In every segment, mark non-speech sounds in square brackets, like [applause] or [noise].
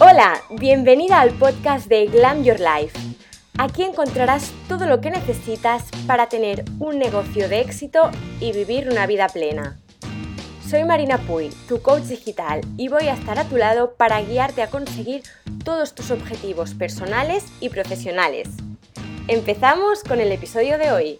Hola, bienvenida al podcast de Glam Your Life. Aquí encontrarás todo lo que necesitas para tener un negocio de éxito y vivir una vida plena. Soy Marina Puy, tu coach digital, y voy a estar a tu lado para guiarte a conseguir todos tus objetivos personales y profesionales. Empezamos con el episodio de hoy.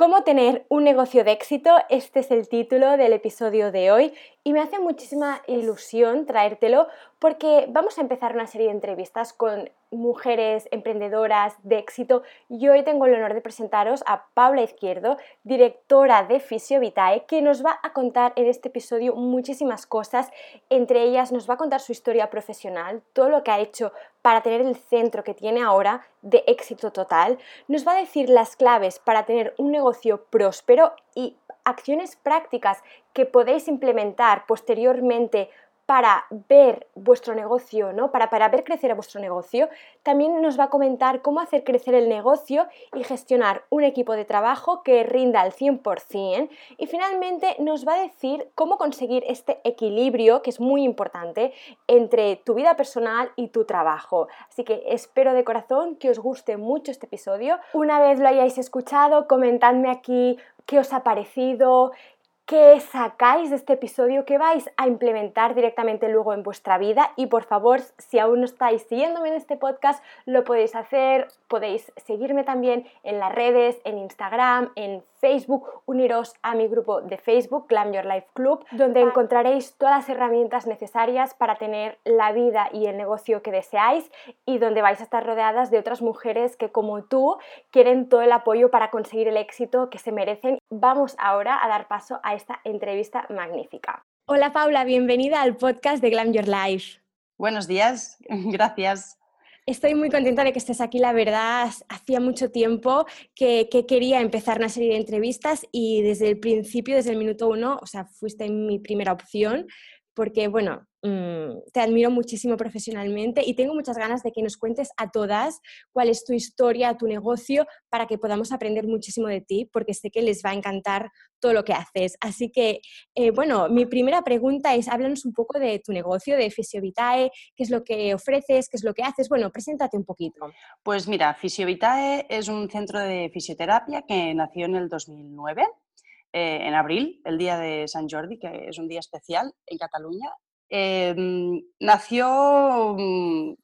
¿Cómo tener un negocio de éxito? Este es el título del episodio de hoy y me hace muchísima ilusión traértelo porque vamos a empezar una serie de entrevistas con mujeres emprendedoras de éxito y hoy tengo el honor de presentaros a Paula Izquierdo, directora de Fisio Vitae, que nos va a contar en este episodio muchísimas cosas, entre ellas nos va a contar su historia profesional, todo lo que ha hecho para tener el centro que tiene ahora de éxito total, nos va a decir las claves para tener un negocio próspero y acciones prácticas que podéis implementar posteriormente para ver vuestro negocio, ¿no? Para, para ver crecer a vuestro negocio, también nos va a comentar cómo hacer crecer el negocio y gestionar un equipo de trabajo que rinda al 100% y finalmente nos va a decir cómo conseguir este equilibrio, que es muy importante, entre tu vida personal y tu trabajo. Así que espero de corazón que os guste mucho este episodio. Una vez lo hayáis escuchado, comentadme aquí qué os ha parecido, qué sacáis de este episodio, qué vais a implementar directamente luego en vuestra vida y por favor, si aún no estáis siguiéndome en este podcast, lo podéis hacer, podéis seguirme también en las redes, en Instagram, en Facebook, uniros a mi grupo de Facebook, Glam Your Life Club, donde encontraréis todas las herramientas necesarias para tener la vida y el negocio que deseáis y donde vais a estar rodeadas de otras mujeres que como tú quieren todo el apoyo para conseguir el éxito que se merecen. Vamos ahora a dar paso a esta entrevista magnífica. Hola Paula, bienvenida al podcast de Glam Your Life. Buenos días, [laughs] gracias. Estoy muy contenta de que estés aquí, la verdad, hacía mucho tiempo que, que, quería empezar una serie de entrevistas y desde el principio, desde el minuto uno, o sea, fuiste mi primera opción, porque, bueno, Mm, te admiro muchísimo profesionalmente y tengo muchas ganas de que nos cuentes a todas cuál es tu historia, tu negocio, para que podamos aprender muchísimo de ti, porque sé que les va a encantar todo lo que haces. Así que, eh, bueno, mi primera pregunta es, háblanos un poco de tu negocio, de Fisiovitae, qué es lo que ofreces, qué es lo que haces. Bueno, preséntate un poquito. Pues mira, Fisiovitae es un centro de fisioterapia que nació en el 2009. Eh, en abril, el día de San Jordi, que es un día especial en Cataluña, Em, nació mm,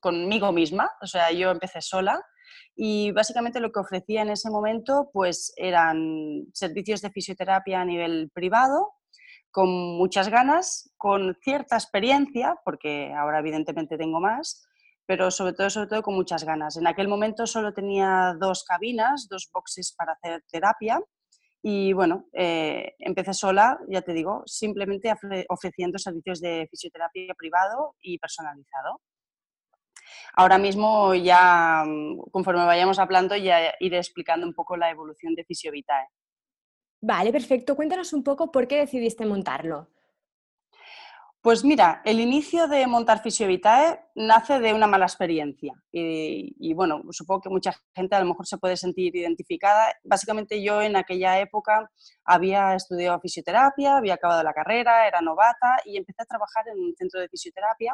conmigo misma, o sea, yo empecé sola y básicamente lo que ofrecía en ese momento pues eran servicios de fisioterapia a nivel privado, con muchas ganas, con cierta experiencia, porque ahora evidentemente tengo más, pero sobre todo, sobre todo con muchas ganas. En aquel momento solo tenía dos cabinas, dos boxes para hacer terapia y bueno, eh, empecé sola, ya te digo, simplemente ofreciendo servicios de fisioterapia privado y personalizado. Ahora mismo ya, mm, conforme vayamos hablando, ya iré explicando un poco la evolución de Fisiovitae. Vale, perfecto. Cuéntanos un poco por qué decidiste montarlo. Pues mira, el inicio de montar Fisiovitae nace de una mala experiencia y, bueno, supongo que mucha gente a lo mejor se puede sentir identificada. Básicamente yo en aquella época había estudiado fisioterapia, había acabado la carrera, era novata y empecé a trabajar en un centro de fisioterapia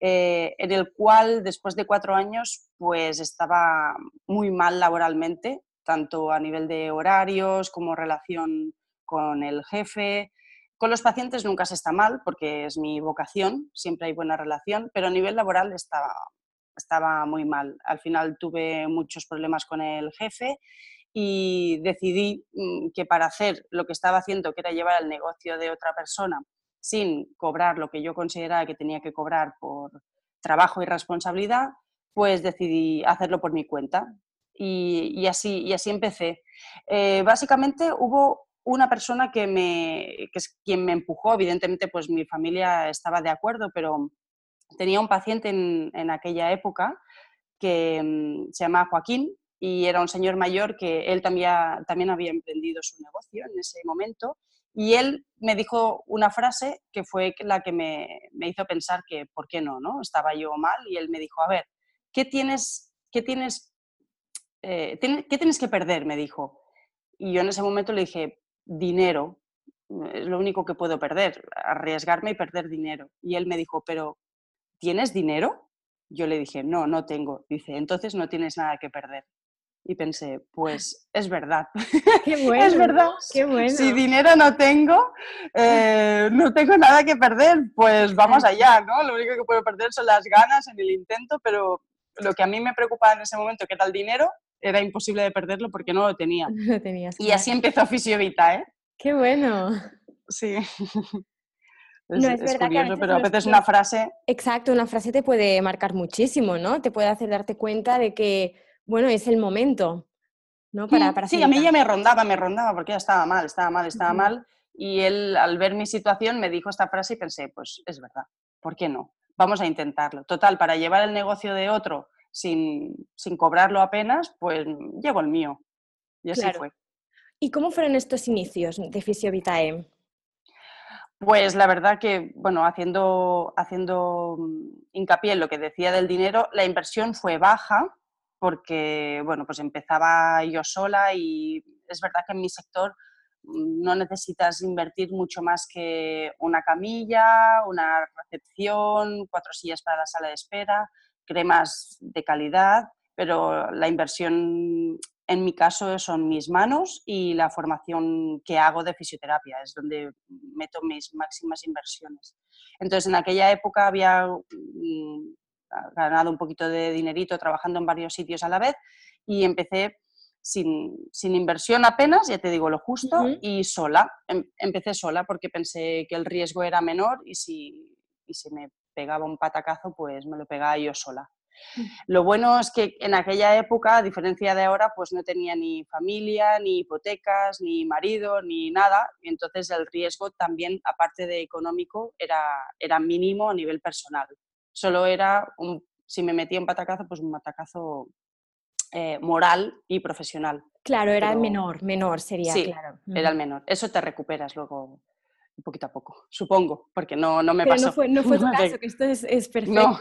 eh, en el cual después de cuatro años pues estaba muy mal laboralmente, tanto a nivel de horarios como relación con el jefe, con los pacientes nunca se está mal porque es mi vocación, siempre hay buena relación, pero a nivel laboral estaba, estaba muy mal. Al final tuve muchos problemas con el jefe y decidí mm, que para hacer lo que estaba haciendo, que era llevar el negocio de otra persona sin cobrar lo que yo consideraba que tenía que cobrar por trabajo y responsabilidad, pues decidí hacerlo por mi cuenta. Y, así, y así empecé. Eh, básicamente hubo una persona que, me, que es quien me empujó, evidentemente pues mi familia estaba de acuerdo, pero tenía un paciente en, en aquella época que mm, se llama Joaquín y era un señor mayor que él también, también había emprendido su negocio en ese momento y él me dijo una frase que fue la que me, me hizo pensar que por qué no, ¿no? Estaba yo mal y él me dijo, a ver, ¿qué tienes, qué tienes, eh, ¿qué tienes que perder? Me dijo. Y yo en ese momento le dije, dinero. es lo único que puedo perder, arriesgarme y perder dinero. Y él me dijo, pero ¿tienes dinero? Yo le dije, no, no tengo. Dice, entonces no tienes nada que perder. Y pensé, pues es verdad. [laughs] Qué bueno. [laughs] es verdad. Qué bueno. Si dinero no tengo, eh, no tengo nada que perder, pues vamos allá, ¿no? Lo único que puedo perder son las ganas en el intento, pero lo que a mí me preocupaba en ese momento, que era el dinero, era imposible de perderlo porque no lo tenía. [laughs] Tenías. Y así empezó Fisiovita, ¿eh? Qué bueno. Sí. [laughs] No, Es, es es verdad que a curioso, pero a veces una frase, Exacto, una frase te puede marcar muchísimo, ¿no? Te puede hacer darte cuenta de que, bueno, es el momento, ¿no? Para, Mm, para sí, a mí ya me rondaba, me rondaba porque ya estaba mal, estaba mal, estaba Ujú. mal. Y él, al ver mi situación, me dijo esta frase y pensé, pues es verdad, ¿por qué no? Vamos a intentarlo. Total, para llevar el negocio de otro sin, sin cobrarlo apenas, pues llevo el mío. Y así Claro. fue. ¿Y cómo fueron estos inicios de Fisiovitae? Pues la verdad que, bueno, haciendo, haciendo mm, hincapié en lo que decía del dinero, la inversión fue baja porque, bueno, pues empezaba yo sola y es verdad que en mi sector mm, no necesitas invertir mucho más que una camilla, una recepción, cuatro sillas para la sala de espera, cremas de calidad, pero la inversión en mi caso son mis manos y la formación que hago de fisioterapia, es donde meto mis máximas inversiones. Entonces, en aquella época había mm, ganado un poquito de dinerito trabajando en varios sitios a la vez y empecé sin, sin inversión apenas, ya te digo lo justo, y sola. Em- empecé sola porque pensé que el riesgo era menor y si, y si me pegaba un patacazo, pues me lo pegaba yo sola. Lo bueno es que en aquella época, a diferencia de ahora, pues no tenía ni familia, ni hipotecas, ni marido, ni nada. Entonces el riesgo también, aparte de económico, era, era mínimo a nivel personal. Solo era, un, si me metía un patacazo, pues un patacazo eh, moral y profesional. Claro, era Pero- menor, menor sería, Sí, claro. Era el menor. Eso te recuperas luego poquito a poco, supongo, porque no, no me Pero pasó. no fue, no [laughs] fue tu caso, que esto es, es perfecto. No.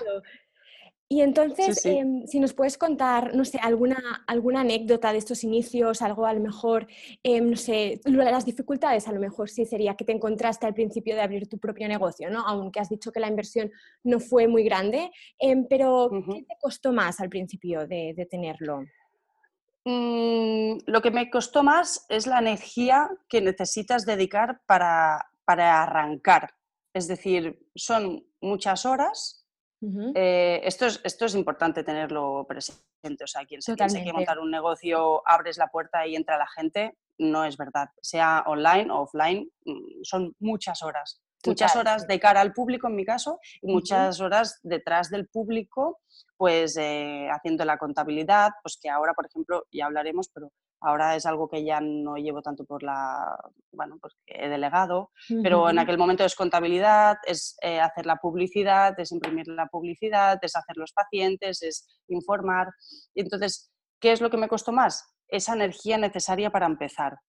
Y entonces, sí. em, si nos puedes contar, no sé, alguna, alguna anécdota de estos inicios, algo a lo mejor, em, no sé, las dificultades a lo mejor sí sería que te encontraste al principio de abrir tu propio negocio, ¿no? Aunque has dicho que la inversión no fue muy grande, em, pero. ¿qué te costó más al principio de, de tenerlo? Mm, lo que me costó más es la energía que necesitas dedicar para, para arrancar. Es decir, son muchas horas. Eh, esto, es, esto es importante tenerlo presente. O sea, quien se piense que montar un negocio abres la puerta y entra la gente, no es verdad. Sea online o offline, mm, son muchas horas. Muchas horas de cara al público en mi caso y muchas horas detrás del público, pues eh, haciendo la contabilidad, pues que ahora, por ejemplo, ya hablaremos, pero ahora es algo que ya no llevo tanto por la, bueno, pues he delegado, pero en aquel momento es contabilidad, es eh, hacer la publicidad, es imprimir la publicidad, es hacer los pacientes, es informar. Y entonces, ¿qué es lo que me costó más? Esa energía necesaria para empezar.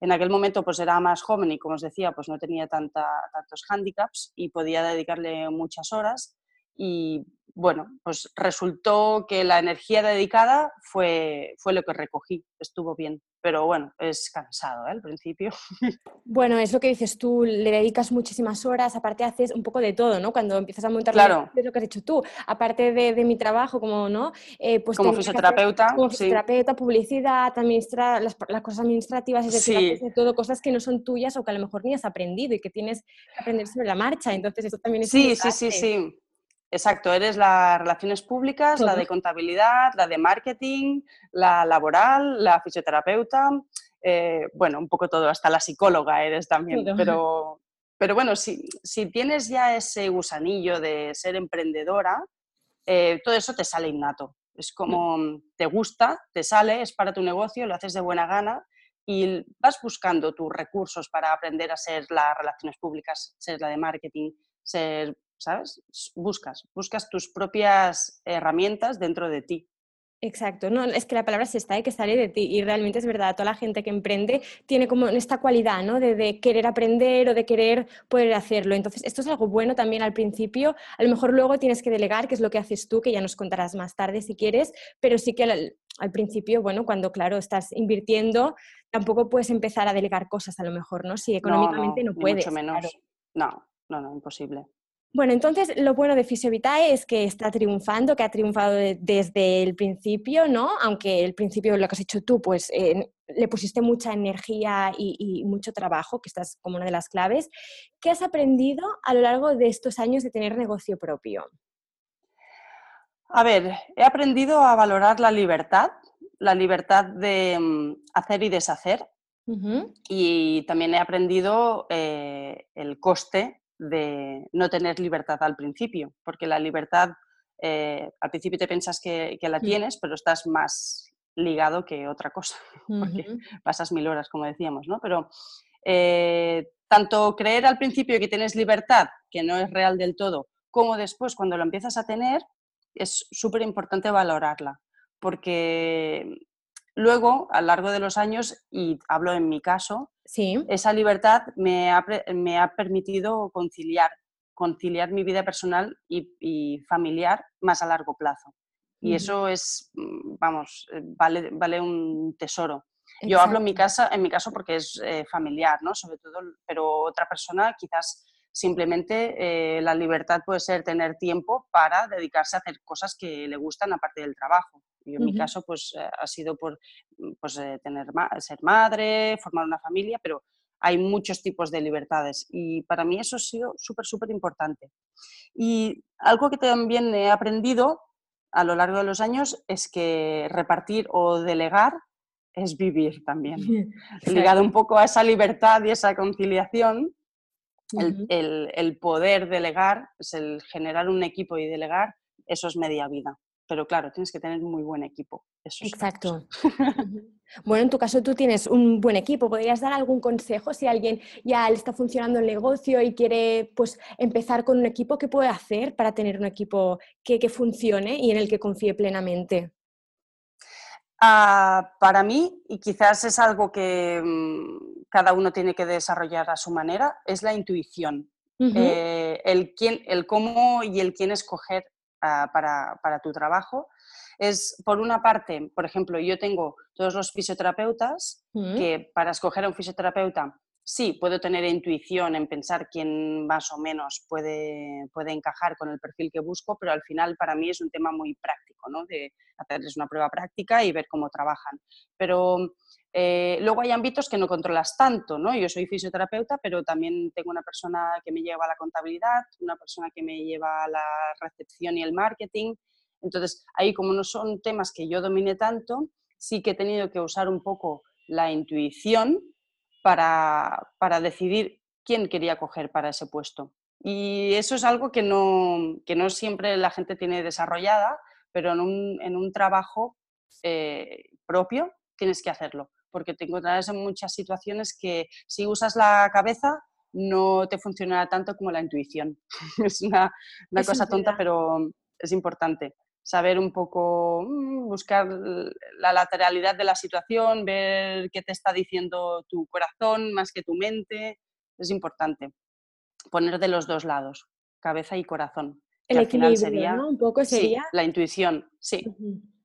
En aquel momento pues era más joven y como os decía pues no tenía tanta, tantos hándicaps y podía dedicarle muchas horas y bueno, pues resultó que la energía dedicada fue, fue lo que recogí, estuvo bien, pero bueno, es cansado ¿eh? al principio. [laughs] Bueno, es lo que dices tú, le dedicas muchísimas horas, aparte haces un poco de todo, ¿no? Cuando empiezas a montar Claro. es lo que has hecho tú, aparte de, de mi trabajo como, ¿no? Eh, pues Como que hacer- fisioterapeuta, como sí. fisioterapeuta, publicidad, administrar las, las cosas administrativas, es decir, Sí. todo cosas que no son tuyas o que a lo mejor ni has aprendido y que tienes que aprender sobre la marcha, entonces eso también es Sí, sí, sí, sí. Exacto, eres las relaciones públicas, la de contabilidad, la de marketing, la laboral, la fisioterapeuta, eh, bueno, un poco todo, hasta la psicóloga eres también, pero, pero bueno, si, si tienes ya ese gusanillo de ser emprendedora, eh, todo eso te sale innato. Es como te gusta, te sale, es para tu negocio, lo haces de buena gana y vas buscando tus recursos para aprender a ser las relaciones públicas, ser la de marketing, ser, ¿sabes? Buscas, buscas tus propias herramientas dentro de ti. Exacto, no, es que la palabra es esta, ¿eh? que sale de ti y realmente es verdad, toda la gente que emprende tiene como esta cualidad, ¿no? De, de querer aprender o de querer poder hacerlo. Entonces, esto es algo bueno también al principio, a lo mejor luego tienes que delegar, que es lo que haces tú, que ya nos contarás más tarde si quieres, pero sí que al, al principio, bueno, cuando claro, estás invirtiendo, tampoco puedes empezar a delegar cosas a lo mejor, ¿no? Si económicamente no, puedes. Mucho menos. No, no, no, imposible. Bueno, entonces lo bueno de Fisiovitae es que está triunfando, que ha triunfado desde el principio, ¿no? Aunque el principio lo que has hecho tú, pues eh, le pusiste mucha energía y, mucho trabajo, que estás como una de las claves. ¿Qué has aprendido a lo largo de estos años de tener negocio propio? A ver, he aprendido a valorar la libertad, la libertad de mm, hacer y deshacer. Y también he aprendido eh, el coste de no tener libertad al principio, porque la libertad, eh, al principio te piensas que, la tienes, pero estás más ligado que otra cosa, [laughs] porque pasas mil horas, como decíamos, ¿no? Pero eh, tanto creer al principio que tienes libertad, que no es real del todo, como después cuando lo empiezas a tener, es súper importante valorarla, porque Luego, a lo largo de los años, y hablo en mi caso, esa libertad me ha, me ha, permitido conciliar, conciliar mi vida personal y, familiar más a largo plazo. Y eso es, mm, vamos, eh, vale, vale un tesoro. Yo hablo en mi, casa, en mi caso porque es eh, familiar, ¿no? Sobre todo, pero otra persona quizás simplemente eh, la libertad puede ser tener tiempo para dedicarse a hacer cosas que le gustan aparte del trabajo. Y en mi caso, pues eh, ha sido por mm, pues, eh, tener ser madre, formar una familia, pero hay muchos tipos de libertades y para mí eso ha sido súper, súper importante. Y algo que también he aprendido a lo largo de los años es que repartir o delegar es vivir también. [laughs] Ligado un poco a esa libertad y esa conciliación, el, el, poder delegar, es el generar un equipo y delegar, eso es media vida pero claro, tienes que tener un muy buen equipo. Exacto. bueno, en tu caso tú tienes un buen equipo. ¿Podrías dar algún consejo si alguien ya le está funcionando el negocio y quiere pues, empezar con un equipo? ¿Qué puede hacer para tener un equipo que, funcione y en el que confíe plenamente? Ah, para mí, y quizás es algo que mm, cada uno tiene que desarrollar a su manera, es la intuición. Eh, el, quién, el cómo y el quién escoger Ah, para, tu trabajo es, por una parte, por ejemplo, yo tengo todos los fisioterapeutas mm. que para escoger a un fisioterapeuta, sí, puedo tener intuición en pensar quién más o menos puede, puede encajar con el perfil que busco, pero al final para mí es un tema muy práctico, ¿no? De hacerles una prueba práctica y ver cómo trabajan. Pero eh, luego hay ámbitos que no controlas tanto, ¿no? Yo soy fisioterapeuta, pero también tengo una persona que me lleva la contabilidad, una persona que me lleva la recepción y el marketing. Entonces, ahí como no son temas que yo domine tanto, sí que he tenido que usar un poco la intuición para, para decidir quién quería coger para ese puesto. Y eso es algo que no, que no siempre la gente tiene desarrollada, pero en un, en un trabajo eh, propio tienes que hacerlo porque te encontrarás en muchas situaciones que si usas la cabeza no te funcionará tanto como la intuición. [laughs] es una, cosa tonta, pero es importante saber un poco, mm, buscar la lateralidad de la situación, ver qué te está diciendo tu corazón más que tu mente, es importante. Poner de los dos lados, cabeza y corazón. El equilibrio, sería, ¿no? Un poco sería. la intuición, sí,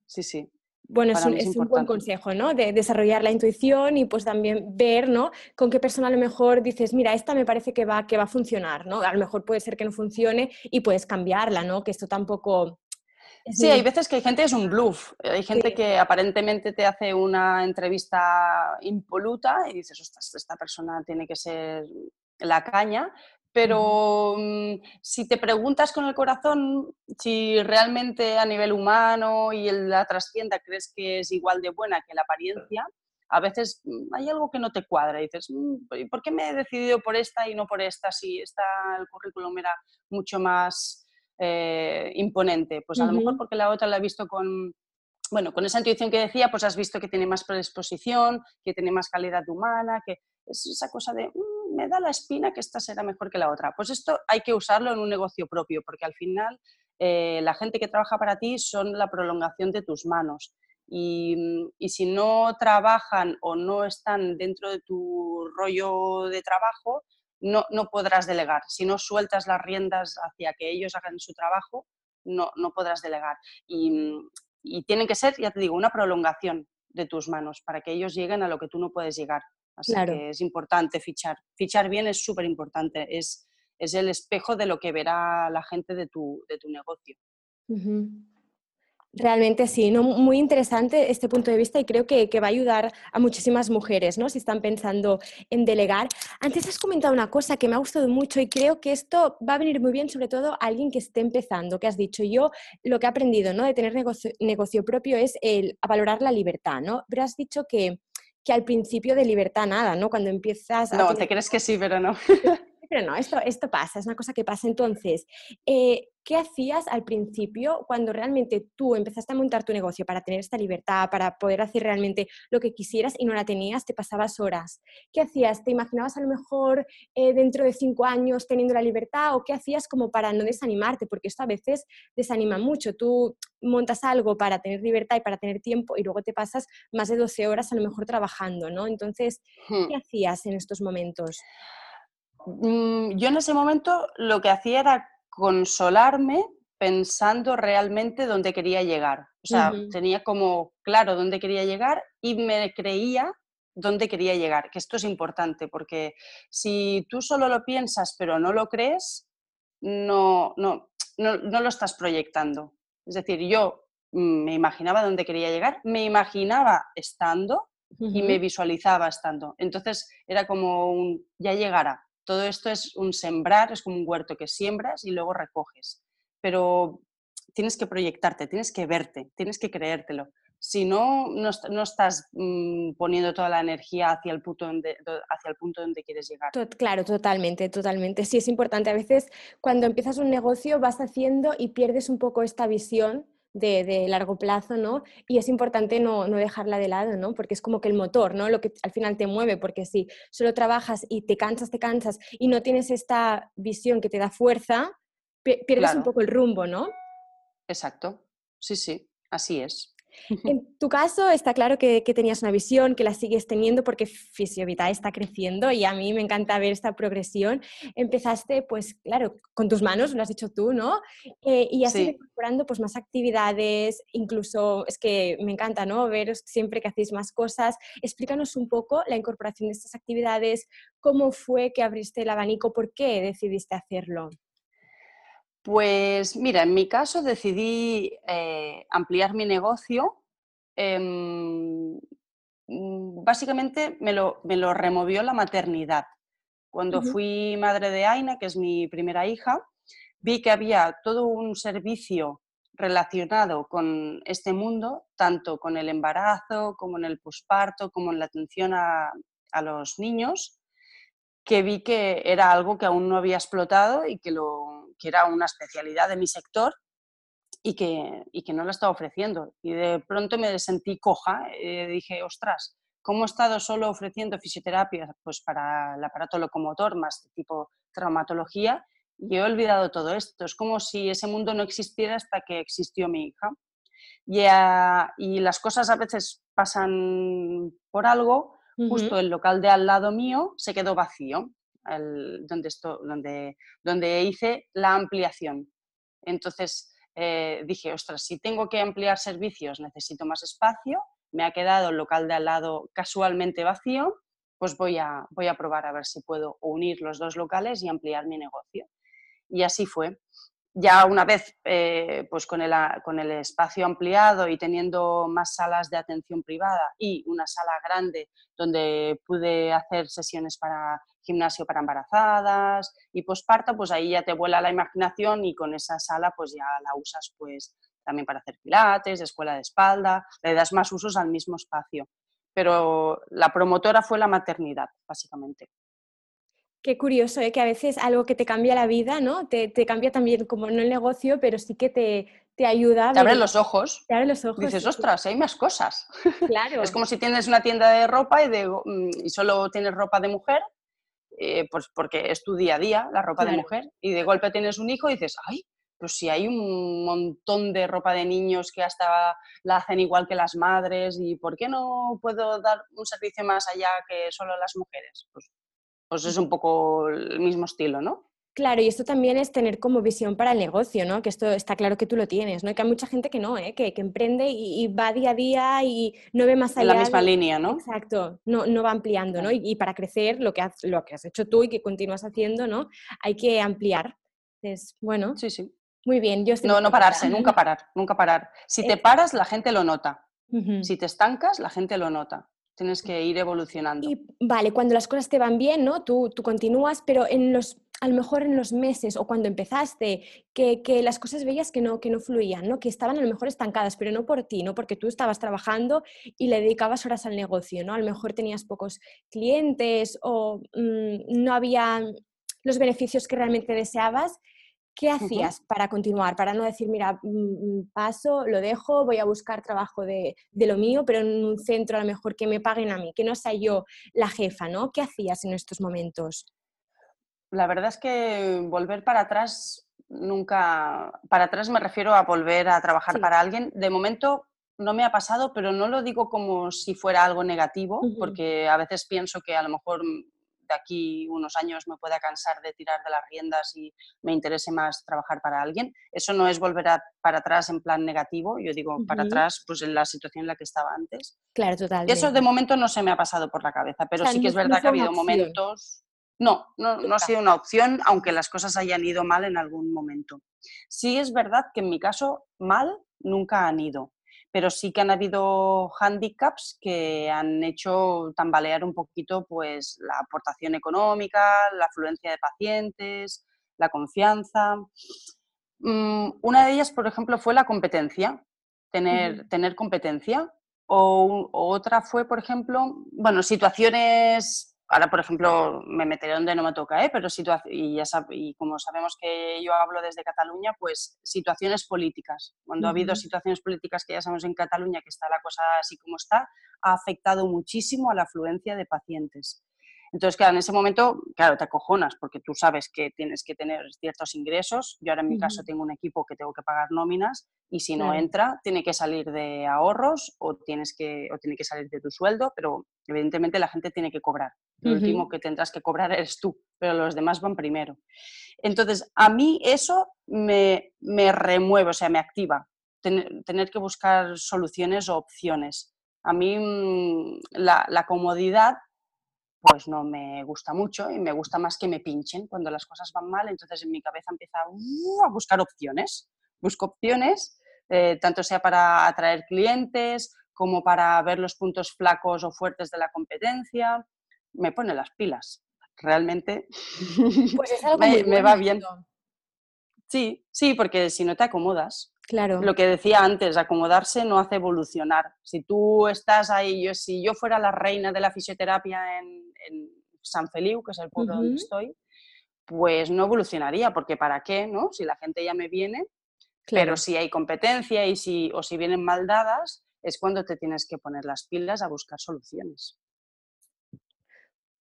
sí, sí. Bueno, es un, buen consejo, ¿no? De desarrollar la intuición y pues también ver, ¿no? Con qué persona a lo mejor dices, mira, esta me parece que va, que va a funcionar, ¿no? A lo mejor puede ser que no funcione y puedes cambiarla, ¿no? Que esto tampoco... Sí, hay veces que hay gente que es un bluff. Hay gente que aparentemente te hace una entrevista impoluta y dices, ostras, esta persona tiene que ser la caña, pero mm, si te preguntas con el corazón si realmente a nivel humano y en la trascienda crees que es igual de buena que la apariencia, a veces mm, hay algo que no te cuadra. Y dices, mm, ¿por qué me he decidido por esta y no por esta si esta, el currículum era mucho más eh, imponente? Pues a lo mejor porque la otra la he visto con, bueno, con esa intuición que decía, pues has visto que tiene más predisposición, que tiene más calidad humana, que es esa cosa de, me da la espina que esta será mejor que la otra. Pues esto hay que usarlo en un negocio propio, porque al final eh, la gente que trabaja para ti son la prolongación de tus manos. Y, si no trabajan o no están dentro de tu rollo de trabajo, no, no, podrás delegar. Si no sueltas las riendas hacia que ellos hagan su trabajo, no, no podrás delegar. Y, y tienen que ser, ya te digo, una prolongación de tus manos para que ellos lleguen a lo que tú no puedes llegar. Así que es importante fichar. Fichar bien es súper importante. Es, es el espejo de lo que verá la gente de tu, de tu negocio. Realmente sí, ¿no? muy interesante este punto de vista y creo que, va a ayudar a muchísimas mujeres ¿no? si están pensando en delegar. Antes has comentado una cosa que me ha gustado mucho y creo que esto va a venir muy bien sobre todo a alguien que esté empezando, que has dicho yo lo que he aprendido ¿no? de tener negocio, propio es el, valorar la libertad, ¿no? pero has dicho que, que al principio de libertad nada, ¿no? Cuando empiezas... No, te crees que sí, pero no. [laughs] Pero no, esto, esto pasa, es una cosa que pasa. Entonces, eh, ¿qué hacías al principio cuando realmente tú empezaste a montar tu negocio para tener esta libertad, para poder hacer realmente lo que quisieras y no la tenías? Te pasabas horas. ¿Qué hacías? ¿Te imaginabas a lo mejor eh, dentro de cinco años teniendo la libertad o qué hacías como para no desanimarte? Porque esto a veces desanima mucho. Tú montas algo para tener libertad y para tener tiempo y luego te pasas más de 12 horas a lo mejor trabajando, ¿no? Entonces, hmm. ¿qué hacías en estos momentos? Mm, yo en ese momento lo que hacía era consolarme pensando realmente dónde quería llegar. O sea, tenía como claro dónde quería llegar y me creía dónde quería llegar, que esto es importante porque si tú solo lo piensas pero no lo crees, no, no, no, lo estás proyectando. Es decir, yo mm, me imaginaba dónde quería llegar, me imaginaba estando y me visualizaba estando. Entonces era como un, ya llegará, todo esto es un sembrar, es como un huerto que siembras y luego recoges. Pero tienes que proyectarte, tienes que verte, tienes que creértelo. Si no, no, estás mm, poniendo toda la energía hacia el, punto donde, hacia el punto donde quieres llegar. Claro, totalmente, totalmente. Sí, es importante. A veces cuando empiezas un negocio vas haciendo y pierdes un poco esta visión de, largo plazo, ¿no? Y es importante no, dejarla de lado, ¿no? Porque es como que el motor, ¿no? Lo que al final te mueve, porque si solo trabajas y te cansas, te cansas y no tienes esta visión que te da fuerza, pierdes un poco el rumbo, ¿no? Exacto, sí, sí, así es. En [laughs] tu caso está claro que, tenías una visión, que la sigues teniendo porque Fisiovita está creciendo y a mí me encanta ver esta progresión. Empezaste, pues claro, con tus manos, lo has dicho tú, ¿no? Eh, y has ido incorporando pues, más actividades, incluso es que me encanta, ¿no? Ver siempre que hacéis más cosas. Explícanos un poco la incorporación de estas actividades, cómo fue que abriste el abanico, por qué decidiste hacerlo. Pues mira, en mi caso decidí eh, ampliar mi negocio. Em, mm, básicamente me lo, removió la maternidad. Cuando fui madre de Aina, que es mi primera hija, vi que había todo un servicio relacionado con este mundo, tanto con el embarazo como en el posparto, como en la atención a, a los niños, que vi que era algo que aún no había explotado y que lo que era una especialidad de mi sector y que, y que no la estaba ofreciendo. Y de pronto me sentí coja y eh, dije, ostras, ¿cómo he estado solo ofreciendo fisioterapia pues para el aparato locomotor más tipo traumatología? Y he olvidado todo esto. Es como si ese mundo no existiera hasta que existió mi hija. Y, y las cosas a veces pasan por algo. Justo el local de al lado mío se quedó vacío donde, esto, donde, donde hice la ampliación. Entonces eh, dije, ostras, si tengo que ampliar servicios necesito más espacio, me ha quedado el local de al lado casualmente vacío, pues voy a, voy a probar a ver si puedo unir los dos locales y ampliar mi negocio. Y así fue ya una vez eh, pues con el, con, el, espacio ampliado y teniendo más salas de atención privada y una sala grande donde pude hacer sesiones para gimnasio para embarazadas y posparto, pues ahí ya te vuela la imaginación y con esa sala pues ya la usas pues también para hacer pilates, escuela de espalda, le das más usos al mismo espacio. Pero la promotora fue la maternidad, básicamente. Qué curioso, ¿eh? que a veces algo que te cambia la vida, ¿no? Te, cambia también, como no el negocio, pero sí que te, te ayuda. Te abre los ojos. Te abre los ojos. Dices, ostras, hay más cosas. [laughs] Claro. es como si tienes una tienda de ropa y, de, mm, y solo tienes ropa de mujer, eh, pues porque es tu día a día, la ropa de mujer, y de golpe tienes un hijo y dices, ay, pues si hay un montón de ropa de niños que hasta la hacen igual que las madres, ¿y por qué no puedo dar un servicio más allá que solo las mujeres? Pues pues es un poco el mismo estilo, ¿no? Claro, y esto también es tener como visión para el negocio, ¿no? Que esto está claro que tú lo tienes, ¿no? Y que hay mucha gente que no, ¿eh? que, emprende y, va día a día y no ve más allá. En la misma línea, ¿no? Exacto, no, no va ampliando, ¿no? Y, para crecer, lo que, has, lo que has hecho tú y que continúas haciendo, ¿no? Hay que ampliar. Es, bueno. Sí, sí. Muy bien. Yo no, no pararse, nunca parar, nunca parar. Si te paras, la gente lo nota. Si te estancas, la gente lo nota. Tienes que ir evolucionando. Y vale, cuando las cosas te van bien, ¿no? Tú, tú continúas, pero en los a lo mejor en los meses o cuando empezaste, que, las cosas veías que no, que no fluían, ¿no? que estaban a lo mejor estancadas, pero no por ti, no porque tú estabas trabajando y le dedicabas horas al negocio, ¿no? A lo mejor tenías pocos clientes o mm, no había los beneficios que realmente deseabas. ¿Qué hacías para continuar? Para no decir, mira, mm, mm, paso, lo dejo, voy a buscar trabajo de, de, lo mío, pero en un centro a lo mejor que me paguen a mí, que no sea yo la jefa, ¿no? ¿Qué hacías en estos momentos? la verdad es que volver para atrás nunca, para atrás me refiero a volver a trabajar para alguien. De momento no me ha pasado, pero no lo digo como si fuera algo negativo, porque a veces pienso que a lo mejor de aquí unos años me pueda cansar de tirar de las riendas y me interese más trabajar para alguien. Eso no es volver para atrás en plan negativo, yo digo para atrás pues en la situación en la que estaba antes. Claro, totalmente. Eso de momento no se me ha pasado por la cabeza, pero sí que es verdad que ha habido momentos no, no, ha sido una opción, aunque las cosas hayan ido mal en algún momento. Sí es verdad que en mi caso mal nunca han ido, pero sí que han habido handicaps que han hecho tambalear un poquito pues, la aportación económica, la afluencia de pacientes, la confianza. Mm, una de ellas, por ejemplo, fue la competencia, tener, tener competencia. O, o, otra fue, por ejemplo, bueno, situaciones Ahora, por ejemplo, me meteré donde no me toca, ¿eh? pero y, ya y como sabemos que yo hablo desde Cataluña, pues situaciones políticas. Cuando ha habido situaciones políticas que ya sabemos en Cataluña que está la cosa así como está, ha afectado muchísimo a la afluencia de pacientes. Entonces, claro, en ese momento, claro, te acojonas porque tú sabes que tienes que tener ciertos ingresos. Yo ahora en mi caso tengo un equipo que tengo que pagar nóminas y si no entra, tiene que salir de ahorros o, tienes que, o tiene que salir de tu sueldo, pero evidentemente la gente tiene que cobrar. Lo último que tendrás que cobrar eres tú, pero los demás van primero. Entonces, a mí eso me, me remueve, o sea, me activa, tener, que buscar soluciones o opciones. A mí mm, la, la comodidad pues no me gusta mucho y me gusta más que me pinchen cuando las cosas van mal, entonces en mi cabeza empieza a buscar opciones. Busco opciones, eh, tanto sea para atraer clientes como para ver los puntos flacos o fuertes de la competencia. Me pone las pilas. Realmente pues [laughs] me, va bien. Sí, sí, porque si no te acomodas. Claro. Lo que decía antes, acomodarse no hace evolucionar. Si tú estás ahí, yo, si yo fuera la reina de la fisioterapia en, San Feliu, que es el pueblo donde estoy, pues no evolucionaría, porque ¿para qué? ¿no? Si la gente ya me viene, pero si hay competencia y si, o si vienen mal dadas, es cuando te tienes que poner las pilas a buscar soluciones.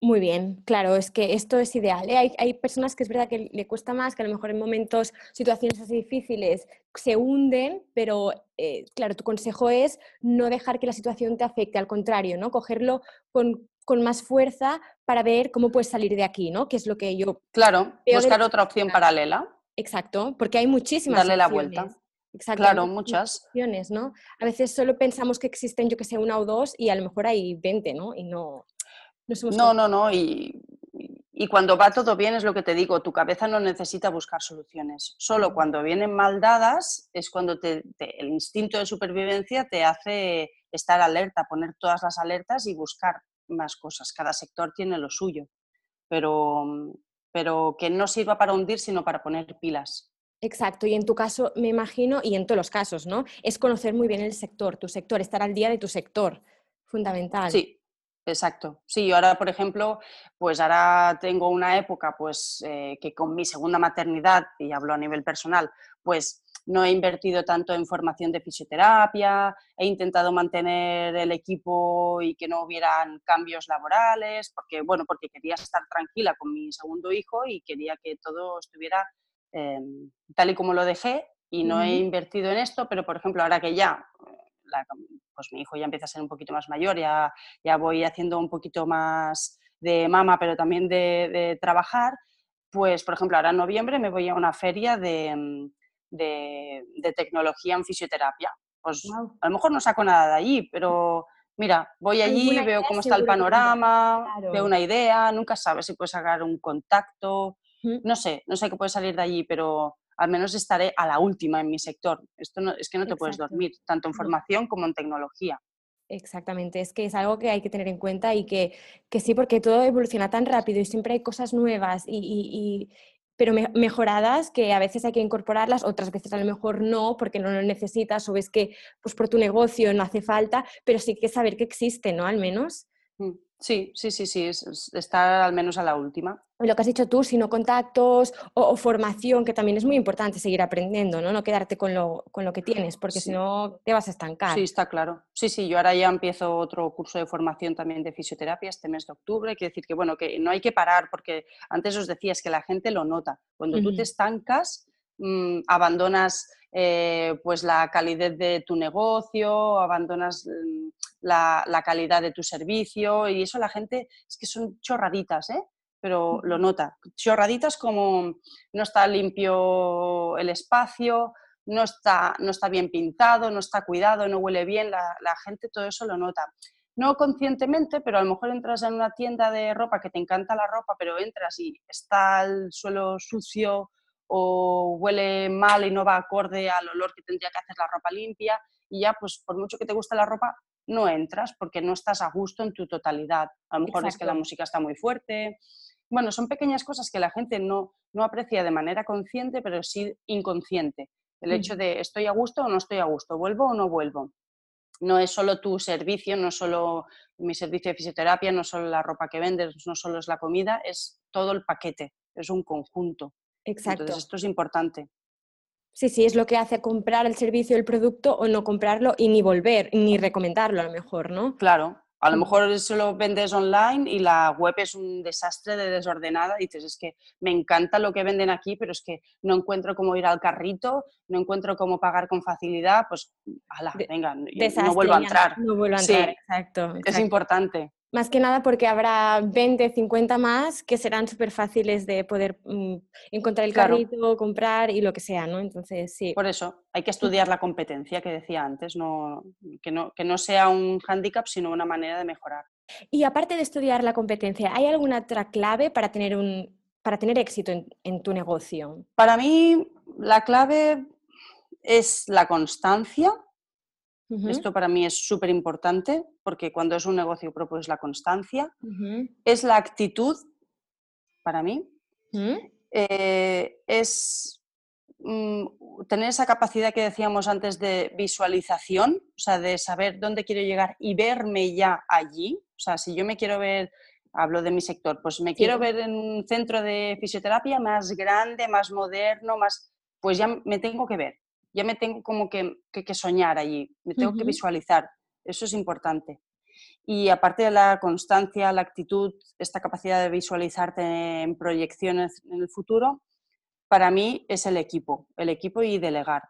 Muy bien, claro, es que esto es ideal. ¿eh? Hay, personas que es verdad que le cuesta más, que a lo mejor en momentos, situaciones así difíciles, se hunden, pero eh, claro, tu consejo es no dejar que la situación te afecte, al contrario, ¿no? Cogerlo con, más fuerza para ver cómo puedes salir de aquí, ¿no? Que es lo que yo... Claro, buscar otra opción paralela. Exacto, porque hay muchísimas Darle la vuelta. Exacto, claro, muchas. Opciones, ¿no? A veces solo pensamos que existen, yo que sé, una o dos y a lo mejor hay 20, ¿no? Y no, no, no, no. Y, cuando va todo bien es lo que te digo, tu cabeza no necesita buscar soluciones. Solo cuando vienen mal dadas es cuando el instinto de supervivencia te hace estar alerta, poner todas las alertas y buscar más cosas. Cada sector tiene lo suyo, pero, pero que no sirva para hundir, sino para poner pilas. Exacto, y en tu caso, me imagino, y en todos los casos, ¿no? Es conocer muy bien el sector, tu sector, estar al día de tu sector, fundamental. Sí, Exacto. Sí, yo ahora, por ejemplo, pues ahora tengo una época pues eh, que con mi segunda maternidad, y hablo a nivel personal, pues no he invertido tanto en formación de fisioterapia, he intentado mantener el equipo y que no hubieran cambios laborales, porque, bueno, porque quería estar tranquila con mi segundo hijo y quería que todo estuviera em, tal y como lo dejé y no he invertido en esto, pero, por ejemplo, ahora que ya pues mi hijo ya empieza a ser un poquito más mayor, ya, ya voy haciendo un poquito más de mama, pero también de, trabajar, Pues, por ejemplo, ahora en noviembre me voy a una feria de, mm, tecnología en fisioterapia. Pues a lo mejor no saco nada de allí, pero mira, voy allí, veo cómo está el panorama, veo una idea, nunca sabes si puedes sacar un contacto, no sé, no sé qué puede salir de allí, pero al menos estaré a la última en mi sector. Esto no, es que no te puedes dormir, tanto en formación como en tecnología. Exactamente, es que es algo que hay que tener en cuenta y que, que sí, porque todo evoluciona tan rápido y siempre hay cosas nuevas y, pero mejoradas que a veces hay que incorporarlas, otras veces a lo mejor no, porque no lo necesitas o ves que pues por tu negocio no hace falta, pero sí que saber que existe, ¿no? Al menos. Sí, sí, sí, sí, estar al menos a la última. Lo que has dicho tú, sino contactos o, formación, que también es muy importante seguir aprendiendo, ¿no? No quedarte con lo, con lo que tienes, porque si no te vas a estancar. Sí, está claro. Sí, sí, yo ahora ya empiezo otro curso de formación también de fisioterapia este mes de octubre. Quiere decir que, bueno, que no hay que parar, porque antes os decías que la gente lo nota. Cuando tú te estancas, mm, abandonas eh, pues la calidad de tu negocio, abandonas mm, la, calidad de tu servicio y eso la gente es que son chorraditas, ¿eh? pero lo nota. Chorraditas como no está limpio el espacio, no está, no está bien pintado, no está cuidado, no huele bien, la, la gente todo eso lo nota no conscientemente, pero a lo mejor entras en una tienda de ropa que te encanta la ropa, pero entras y está el suelo sucio o huele mal y no va acorde al olor que tendría que hacer la ropa limpia y ya pues por mucho que te guste la ropa no entras porque no estás a gusto en tu totalidad. A lo mejor es que la música está muy fuerte. Bueno, son pequeñas cosas que la gente no, no aprecia de manera consciente, pero sí inconsciente. El mm. hecho de estoy a gusto o no estoy a gusto, vuelvo o no vuelvo. No es solo tu servicio, no solo mi servicio de fisioterapia, no solo la ropa que vendes, no solo es la comida, es todo el paquete, es un conjunto. Exacto. Entonces, esto es importante. Sí, sí, es lo que hace comprar el servicio, el producto o no comprarlo y ni volver, ni recomendarlo a lo mejor, ¿no? Claro, a lo mm. mejor eso lo vendes online y la web es un desastre de desordenada. Y dices, es que me encanta lo que venden aquí, pero es que no encuentro cómo ir al carrito, no encuentro cómo pagar con facilidad. Pues, ala, venga, no vuelvo a entrar. No vuelvo a entrar, exacto, Es importante. Más que nada porque habrá 20, 50 más que serán súper fáciles de poder mm, encontrar el carrito, comprar y lo que sea, ¿no? Entonces, sí. Por eso, hay que estudiar la competencia que decía antes, no, que, no, que no sea un hándicap, sino una manera de mejorar. Y aparte de estudiar la competencia, ¿hay alguna otra clave para tener, un, para tener éxito en tu negocio? Para mí, la clave es la constancia esto para mí es súper importante porque cuando es un negocio propio es la constancia. Es la actitud, para mí. ¿Mm? Eh, es mm, tener esa capacidad que decíamos antes de visualización, o sea, de saber dónde quiero llegar y verme ya allí. O sea, si yo me quiero ver, hablo de mi sector, pues me quiero ver en un centro de fisioterapia más grande, más moderno, más, pues ya me tengo que ver ya me tengo como que, soñar allí, me tengo que visualizar, eso es importante. Y aparte de la constancia, la actitud, esta capacidad de visualizarte en proyecciones en el futuro, para mí es el equipo, el equipo y delegar.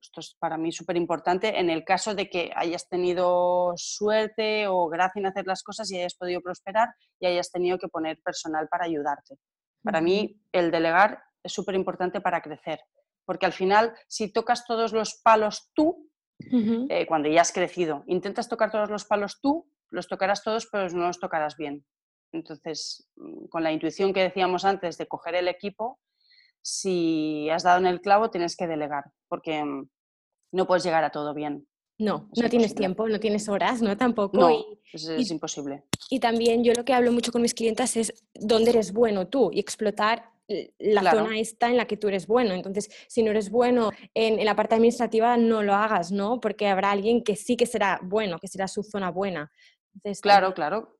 Esto es para mí súper importante en el caso de que hayas tenido suerte o gracia en hacer las cosas y hayas podido prosperar y hayas tenido que poner personal para ayudarte. Para mí el delegar es súper importante para crecer porque al final, si tocas todos los palos tú, eh, cuando ya has crecido, intentas tocar todos los palos tú, los tocarás todos, pero no los tocarás bien. Entonces, mm, con la intuición que decíamos antes de coger el equipo, si has dado en el clavo, tienes que delegar, porque mm, no puedes llegar a todo bien. No, no tienes tiempo, no tienes horas, ¿no? Tampoco. No, es, imposible. Y también yo lo que hablo mucho con mis clientes es dónde eres bueno tú y explotar la zona está en la que tú eres bueno. Entonces, si no eres bueno en, la parte administrativa, no lo hagas, ¿no? Porque habrá alguien que sí que será bueno, que será su zona buena. claro, claro.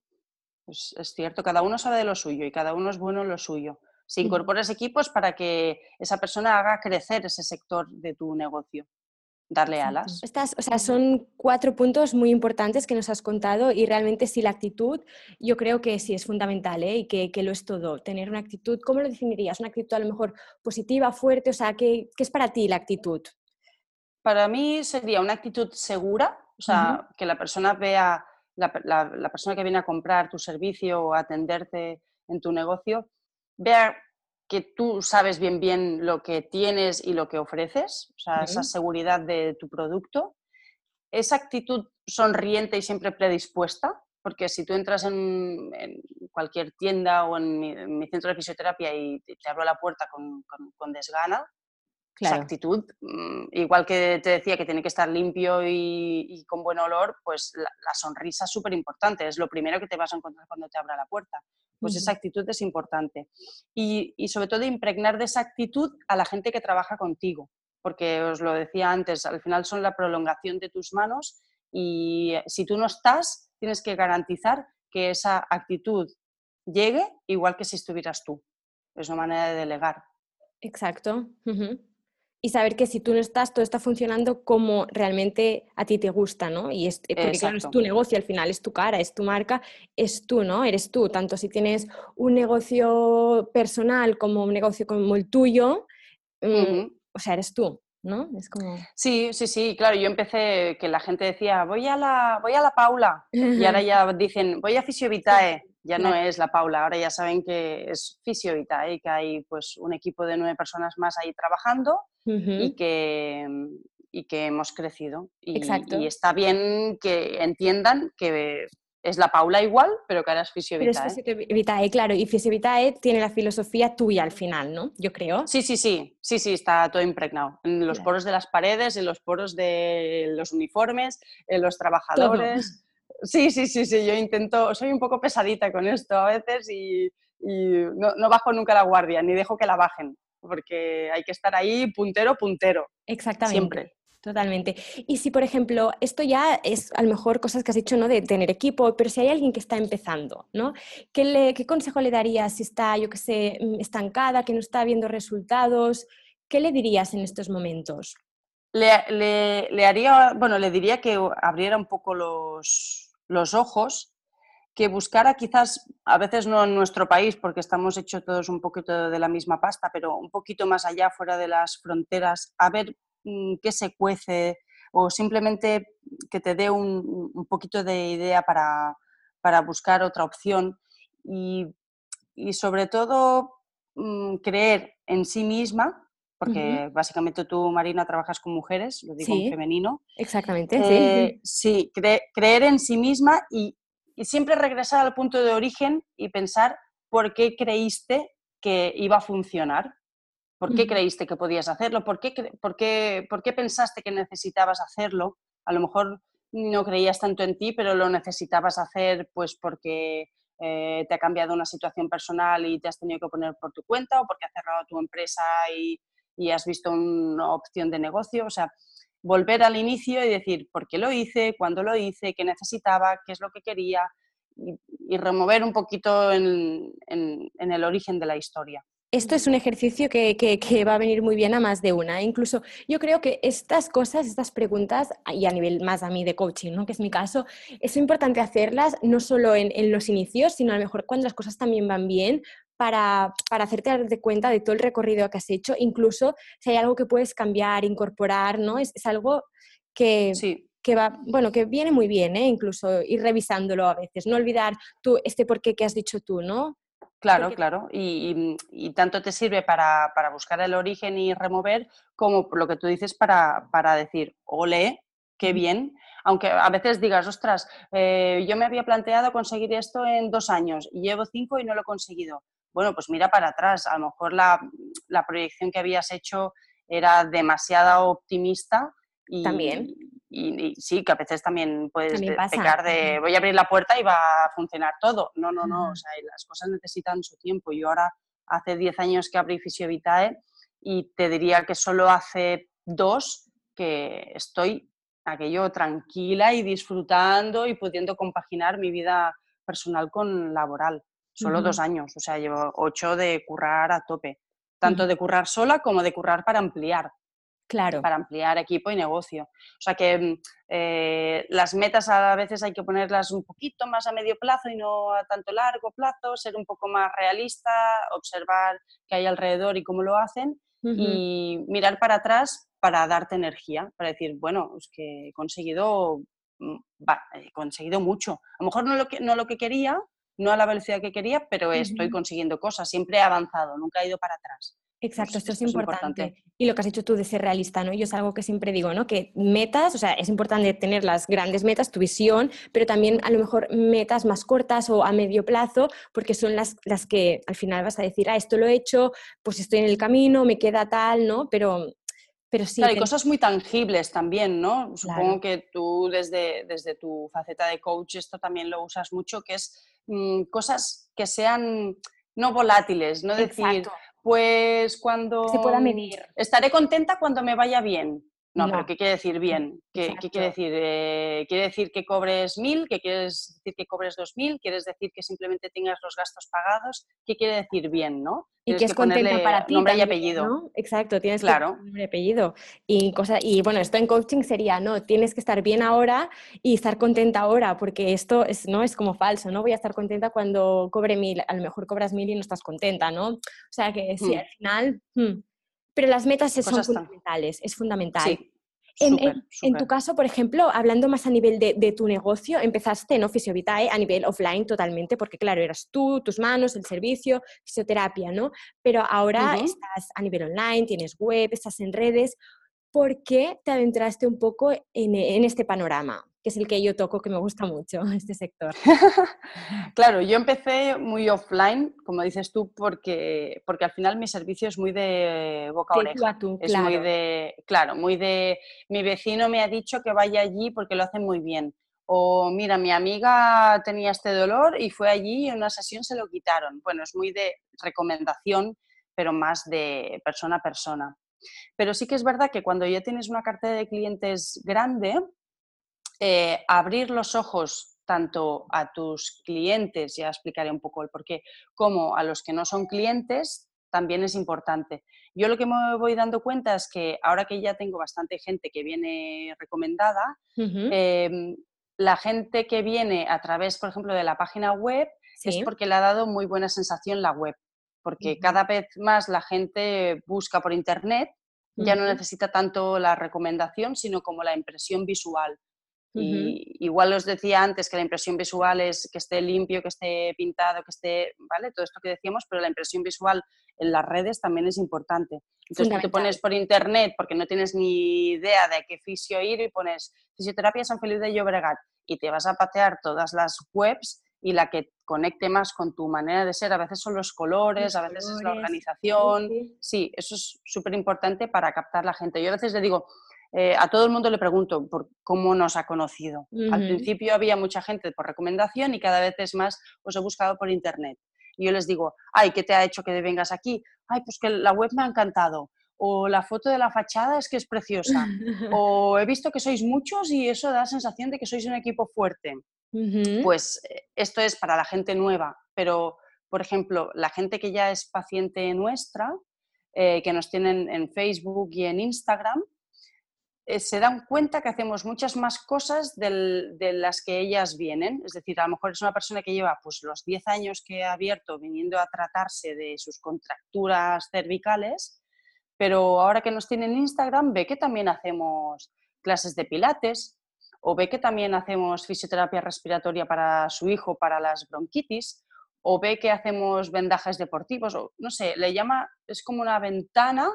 Pues es cierto, cada uno sabe de lo suyo y cada uno es bueno en lo suyo. Si incorporas equipos para que esa persona haga crecer ese sector de tu negocio darle alas. Estas, o sea, son cuatro puntos muy importantes que nos has contado y realmente sí la actitud yo creo que sí es fundamental ¿eh? y que, que, lo es todo. Tener una actitud, ¿cómo lo definirías? ¿Una actitud a lo mejor positiva, fuerte? O sea, ¿qué, qué es para ti la actitud? Para mí sería una actitud segura, o sea, que la persona vea, la, la, persona que viene a comprar tu servicio o a atenderte en tu negocio, vea que tú sabes bien bien lo que tienes y lo que ofreces, o sea, esa seguridad de tu producto, esa actitud sonriente y siempre predispuesta, porque si tú entras en, cualquier tienda o en mi, centro de fisioterapia y te, abro la puerta con, desgana, esa actitud, mm, igual que te decía que tiene que estar limpio y, con buen olor, pues la, sonrisa es súper importante, es lo primero que te vas a encontrar cuando te abra la puerta. Pues esa actitud es importante. Y, y sobre todo impregnar de esa actitud a la gente que trabaja contigo, porque os lo decía antes, al final son la prolongación de tus manos y si tú no estás, tienes que garantizar que esa actitud llegue igual que si estuvieras tú. Es una manera de delegar. Exacto y saber que si tú no estás, todo está funcionando como realmente a ti te gusta, ¿no? Y es, eh, porque claro, es tu negocio al final, es tu cara, es tu marca, es tú, ¿no? Eres tú, tanto si tienes un negocio personal como un negocio como el tuyo, mm, o sea, eres tú. ¿No? Es como... Sí, sí, sí, claro, yo empecé que la gente decía, voy a la, voy a la Paula, y ahora ya dicen, voy a [laughs] Fisiovitae, ya no es la Paula, ahora ya saben que es Fisiovitae y que hay pues un equipo de nueve personas más ahí trabajando y, que, y que hemos crecido. Y, Exacto. y está bien que entiendan que es la Paula igual, pero que ahora es Fisiovitae. Pero claro, y Fisiovitae tiene la filosofía tuya al final, ¿no? Yo creo. Sí, sí, sí, sí, sí, está todo impregnado. En los poros de las paredes, en los poros de los uniformes, en los trabajadores. Sí, sí, sí, sí, yo intento, soy un poco pesadita con esto a veces y, no, no, bajo nunca la guardia, ni dejo que la bajen porque hay que estar ahí puntero, puntero. Exactamente. Siempre. Totalmente. Y si, por ejemplo, esto ya es a lo mejor cosas que has dicho, ¿no? De tener equipo, pero si hay alguien que está empezando, ¿no? ¿Qué, le, qué consejo le darías si está, yo qué sé, mm, estancada, que no está viendo resultados? ¿Qué le dirías en estos momentos? Le, le, le haría, bueno, le diría que abriera un poco los, los ojos que buscara quizás, a veces no en nuestro país, porque estamos hechos todos un poquito de la misma pasta, pero un poquito más allá, fuera de las fronteras, a ver mm, qué se cuece o simplemente que te dé un, poquito de idea para, buscar otra opción. Y, sobre todo mm, creer en sí misma, porque básicamente tú, Marina, trabajas con mujeres, lo digo en femenino. Exactamente, sí. Sí, creer en sí misma y, y siempre regresar al punto de origen y pensar por qué creíste que iba a funcionar, por qué creíste que podías hacerlo, ¿Por qué, por, qué, por qué pensaste que necesitabas hacerlo. A lo mejor no creías tanto en ti, pero lo necesitabas hacer pues porque eh, te ha cambiado una situación personal y te has tenido que poner por tu cuenta o porque has cerrado tu empresa y, y has visto una opción de negocio. O sea, volver al inicio y decir por qué lo hice, cuándo lo hice, qué necesitaba, qué es lo que quería y, remover un poquito en, el origen de la historia. Esto es un ejercicio que, va a venir muy bien a más de una. Incluso yo creo que estas cosas, estas preguntas, y a nivel más a mí de coaching, ¿no? que es mi caso, es importante hacerlas no solo en, en los inicios, sino a lo mejor cuando las cosas también van bien, para, para, hacerte dar de cuenta de todo el recorrido que has hecho, incluso si hay algo que puedes cambiar, incorporar, ¿no? Es, algo que, que va, bueno, que viene muy bien, ¿eh? Incluso ir revisándolo a veces, no olvidar tú este porqué que has dicho tú, ¿no? Claro, claro. Y, tanto te sirve para, buscar el origen y remover, como lo que tú dices para, para decir, ole, qué bien. Aunque a veces digas, ostras, eh, yo me había planteado conseguir esto en dos años y llevo cinco y no lo he conseguido bueno, pues mira para atrás, a lo mejor la, proyección que habías hecho era demasiado optimista y, también. Y, sí, que a veces también puedes pecar de voy a abrir la puerta y va a funcionar todo. No, no, no, o sea, las cosas necesitan su tiempo. Yo ahora hace 10 años que abrí Fisiovitae y te diría que solo hace dos que estoy aquello tranquila y disfrutando y pudiendo compaginar mi vida personal con laboral. Solo dos años, o sea, llevo ocho de currar a tope, tanto de currar sola como de currar para ampliar. Claro. Para ampliar equipo y negocio. O sea que mm, eh, las metas a veces hay que ponerlas un poquito más a medio plazo y no a tanto largo plazo, ser un poco más realista, observar qué hay alrededor y cómo lo hacen y mirar para atrás para darte energía, para decir, bueno, es que he conseguido, mm, he conseguido mucho. A lo mejor no lo que, no lo que quería, no a la velocidad que quería, pero estoy consiguiendo cosas, siempre he avanzado, nunca he ido para atrás. Exacto, esto, es, importante. Y lo que has dicho tú de ser realista, ¿no? Yo es algo que siempre digo, ¿no? Que metas, o sea, es importante tener las grandes metas, tu visión, pero también a lo mejor metas más cortas o a medio plazo, porque son las, las que al final vas a decir, ah, esto lo he hecho, pues estoy en el camino, me queda tal, ¿no? Pero, pero sí. Claro, hay cosas muy tangibles también, ¿no? Supongo que tú desde, desde tu faceta de coach esto también lo usas mucho, que es mm, cosas que sean no volátiles, no decir, pues cuando... Se pueda medir. Estaré contenta cuando me vaya bien. No, pero ¿qué quiere decir bien? ¿Qué, quiere decir? Eh, ¿Quiere decir que cobres mil? ¿Qué quieres decir que cobres dos mil? ¿Quieres decir que simplemente tengas los gastos pagados? ¿Qué quiere decir bien, no? y que es contenta para ti. Nombre y apellido. Exacto, tienes claro. que nombre y apellido. Y, cosa, y bueno, esto en coaching sería, no, tienes que estar bien ahora y estar contenta ahora, porque esto es, ¿no? es como falso, ¿no? Voy a estar contenta cuando cobre mil, a lo mejor cobras mil y no estás contenta, ¿no? O sea que sí, hmm. al final... Hmm, pero las metas son fundamentales, es fundamental. En, tu caso, por ejemplo, hablando más a nivel de, tu negocio, empezaste en Fisiovitae a nivel offline totalmente, porque claro, eras tú, tus manos, el servicio, fisioterapia, ¿no? Pero ahora estás a nivel online, tienes web, estás en redes. ¿Por qué te adentraste un poco en este panorama? Que es el que yo toco, que me gusta mucho, [laughs] este sector. [laughs] claro, yo empecé muy offline, como dices tú, porque, porque al final mi servicio es muy de boca a oreja. es claro. muy de, claro, muy de, mi vecino me ha dicho que vaya allí porque lo hacen muy bien. O mira, mi amiga tenía este dolor y fue allí y en una sesión se lo quitaron. Bueno, es muy de recomendación, pero más de persona a persona. Pero sí que es verdad que cuando ya tienes una cartera de clientes grande, eh, abrir los ojos tanto a tus clientes, ya explicaré un poco el porqué, como a los que no son clientes, también es importante. Yo lo que me voy dando cuenta es que ahora que ya tengo bastante gente que viene recomendada, em, la gente que viene a través, por ejemplo, de la página web, es porque le ha dado muy buena sensación la web, porque cada vez más la gente busca por internet, ya no necesita tanto la recomendación, sino como la impresión visual. Y igual os decía antes que la impresión visual es que esté limpio, que esté pintado, que esté, ¿vale? Todo esto que decíamos, pero la impresión visual en las redes también es importante. Entonces tú te pones por internet porque no tienes ni idea de qué fisio ir y pones fisioterapia San Felipe de Llobregat y te vas a patear todas las webs y la que conecte más con tu manera de ser. A veces son los colores, a veces es la organización. Sí, eso es súper importante para captar la gente. Yo a veces le digo, eh, a todo el mundo le pregunto por cómo nos ha conocido. Al principio había mucha gente por recomendación y cada vez es más os he buscado por internet. Y yo les digo, ay, ¿qué te ha hecho que vengas aquí? Ay, pues que la web me ha encantado. O la foto de la fachada es que es preciosa. o [laughs] he visto que sois muchos y eso da la sensación de que sois un equipo fuerte. Pues eh, esto es para la gente nueva, pero por ejemplo, la gente que ya es paciente nuestra, eh, que nos tienen en Facebook y en Instagram, eh, se dan cuenta que hacemos muchas más cosas de las que ellas vienen. Es decir, a lo mejor es una persona que lleva pues, los 10 años que ha abierto viniendo a tratarse de sus contracturas cervicales, pero ahora que nos tiene en Instagram ve que también hacemos clases de pilates o ve que también hacemos fisioterapia respiratoria para su hijo, para las bronquitis, o ve que hacemos vendajes deportivos, o no sé, le llama, es como una ventana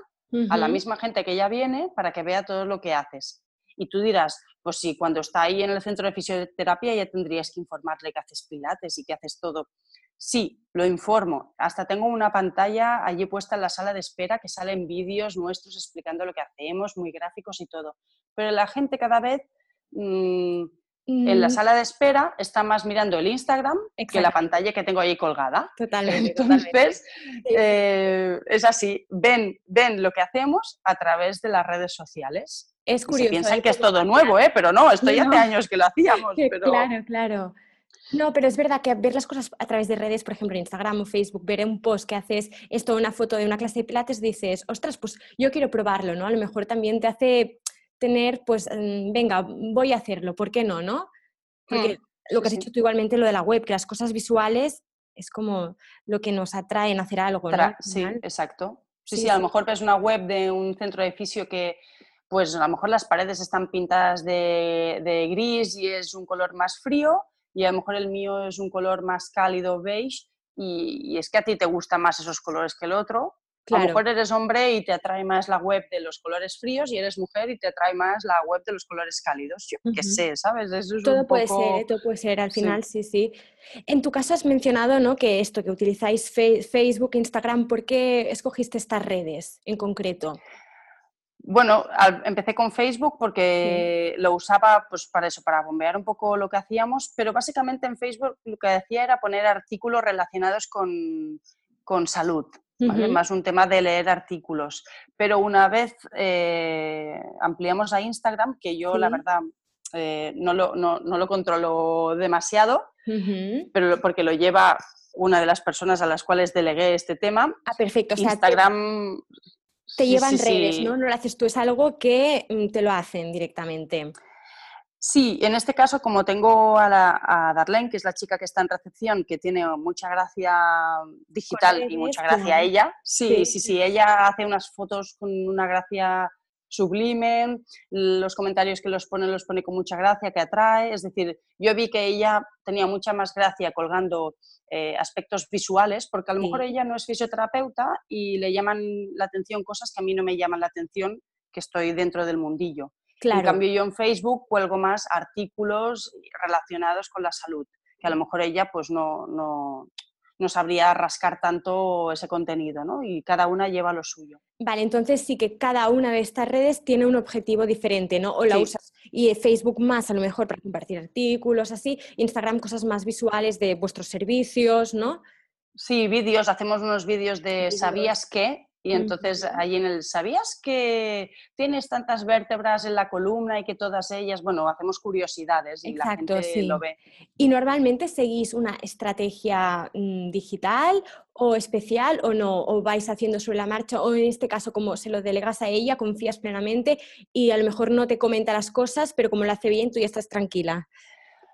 a la misma gente que ya viene para que vea todo lo que haces. Y tú dirás, pues sí, cuando está ahí en el centro de fisioterapia ya tendrías que informarle que haces pilates y que haces todo. Sí, lo informo. Hasta tengo una pantalla allí puesta en la sala de espera que salen vídeos nuestros explicando lo que hacemos, muy gráficos y todo. Pero la gente cada vez mm, en la mm. sala de espera está más mirando el Instagram que la pantalla que tengo ahí colgada. [laughs] Totalmente. Entonces, eh, es así, ven, ven lo que hacemos a través de las redes sociales. Es curioso. piensan ¿eh? que es todo nuevo, ¿eh? pero no, estoy hace años que lo hacíamos. [laughs] Claro, claro. No, pero es verdad que ver las cosas a través de redes, por ejemplo, Instagram o Facebook, ver un post que haces esto, una foto de una clase de pilates, dices, ostras, pues yo quiero probarlo, ¿no? A lo mejor también te hace tener, pues, mm, venga, voy a hacerlo, ¿por qué no, no? Porque mm, lo que has dicho tú igualmente, lo de la web, que las cosas visuales es como lo que nos atrae en hacer algo, ¿no? Sí, exacto. Sí, sí, a lo mejor ves una web de un centro de fisio que, pues a lo mejor las paredes están pintadas de, de, gris y es un color más frío y a lo mejor el mío es un color más cálido beige y, es que a ti te gustan más esos colores que el otro. A lo mejor eres hombre y te atrae más la web de los colores fríos y eres mujer y te atrae más la web de los colores cálidos. Yo qué sé, ¿sabes? Eso es todo puede ser, ¿eh? todo puede ser al final, sí. sí, En tu caso has mencionado ¿no? que esto, que utilizáis Facebook, Instagram, ¿por qué escogiste estas redes en concreto? Bueno, empecé con Facebook porque lo usaba pues para eso, para bombear un poco lo que hacíamos, pero básicamente en Facebook lo que hacía era poner artículos relacionados con, salud, más un tema de leer artículos. Pero una vez eh, ampliamos a Instagram, que yo la verdad eh, no, lo, no, lo, controlo demasiado, pero porque lo lleva una de las personas a las cuales delegué este tema. Ah, perfecto. Instagram te llevan redes, ¿no? No lo haces tú, es algo que mm, te lo hacen directamente. Sí, en este caso, como tengo a, la, Darlene, que es la chica que está en recepción, que tiene mucha gracia digital y mucha gracia a ella. Sí, sí, sí, ella hace unas fotos con una gracia sublime, los comentarios que los pone los pone con mucha gracia, que atrae. Es decir, yo vi que ella tenía mucha más gracia colgando eh, aspectos visuales, porque a lo mejor ella no es fisioterapeuta y le llaman la atención cosas que a mí no me llaman la atención, que estoy dentro del mundillo. En cambio, yo en Facebook cuelgo más artículos relacionados con la salud, que a lo mejor ella pues no, no, no sabría rascar tanto ese contenido, ¿no? Y cada una lleva lo suyo. Vale, entonces sí que cada una de estas redes tiene un objetivo diferente, ¿no? O la usas y Facebook más a lo mejor para compartir artículos, así, Instagram cosas más visuales de vuestros servicios, ¿no? Sí, vídeos, hacemos unos vídeos de ¿sabías qué? Y entonces ahí en el, ¿sabías que tienes tantas vértebras en la columna y que todas ellas, bueno, hacemos curiosidades y la gente lo ve. ¿Y normalmente seguís una estrategia mm, digital o especial o no? ¿O vais haciendo sobre la marcha? ¿O en este caso como se lo delegas a ella, confías plenamente y a lo mejor no te comenta las cosas, pero como lo hace bien, tú ya estás tranquila?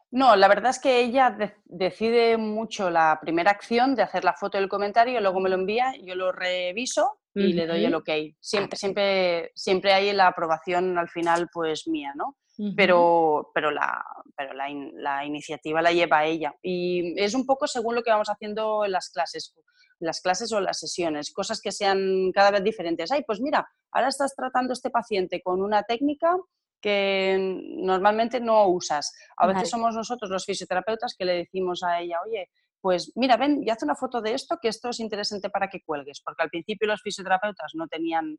No, la verdad es que ella decide mucho la primera acción de hacer la foto del comentario, luego me lo envía, yo lo reviso y le doy el ok. Siempre, siempre, siempre hay la aprobación al final, pues mía, ¿no? Pero, pero, la, pero la, iniciativa la lleva ella. Y es un poco según lo que vamos haciendo en las clases, las clases o las sesiones, cosas que sean cada vez diferentes. Ay, pues mira, ahora estás tratando este paciente con una técnica que normalmente no usas. A veces somos nosotros los fisioterapeutas que le decimos a ella, oye, pues mira, ven y haz una foto de esto, que esto es interesante para que cuelgues, porque al principio los fisioterapeutas no tenían,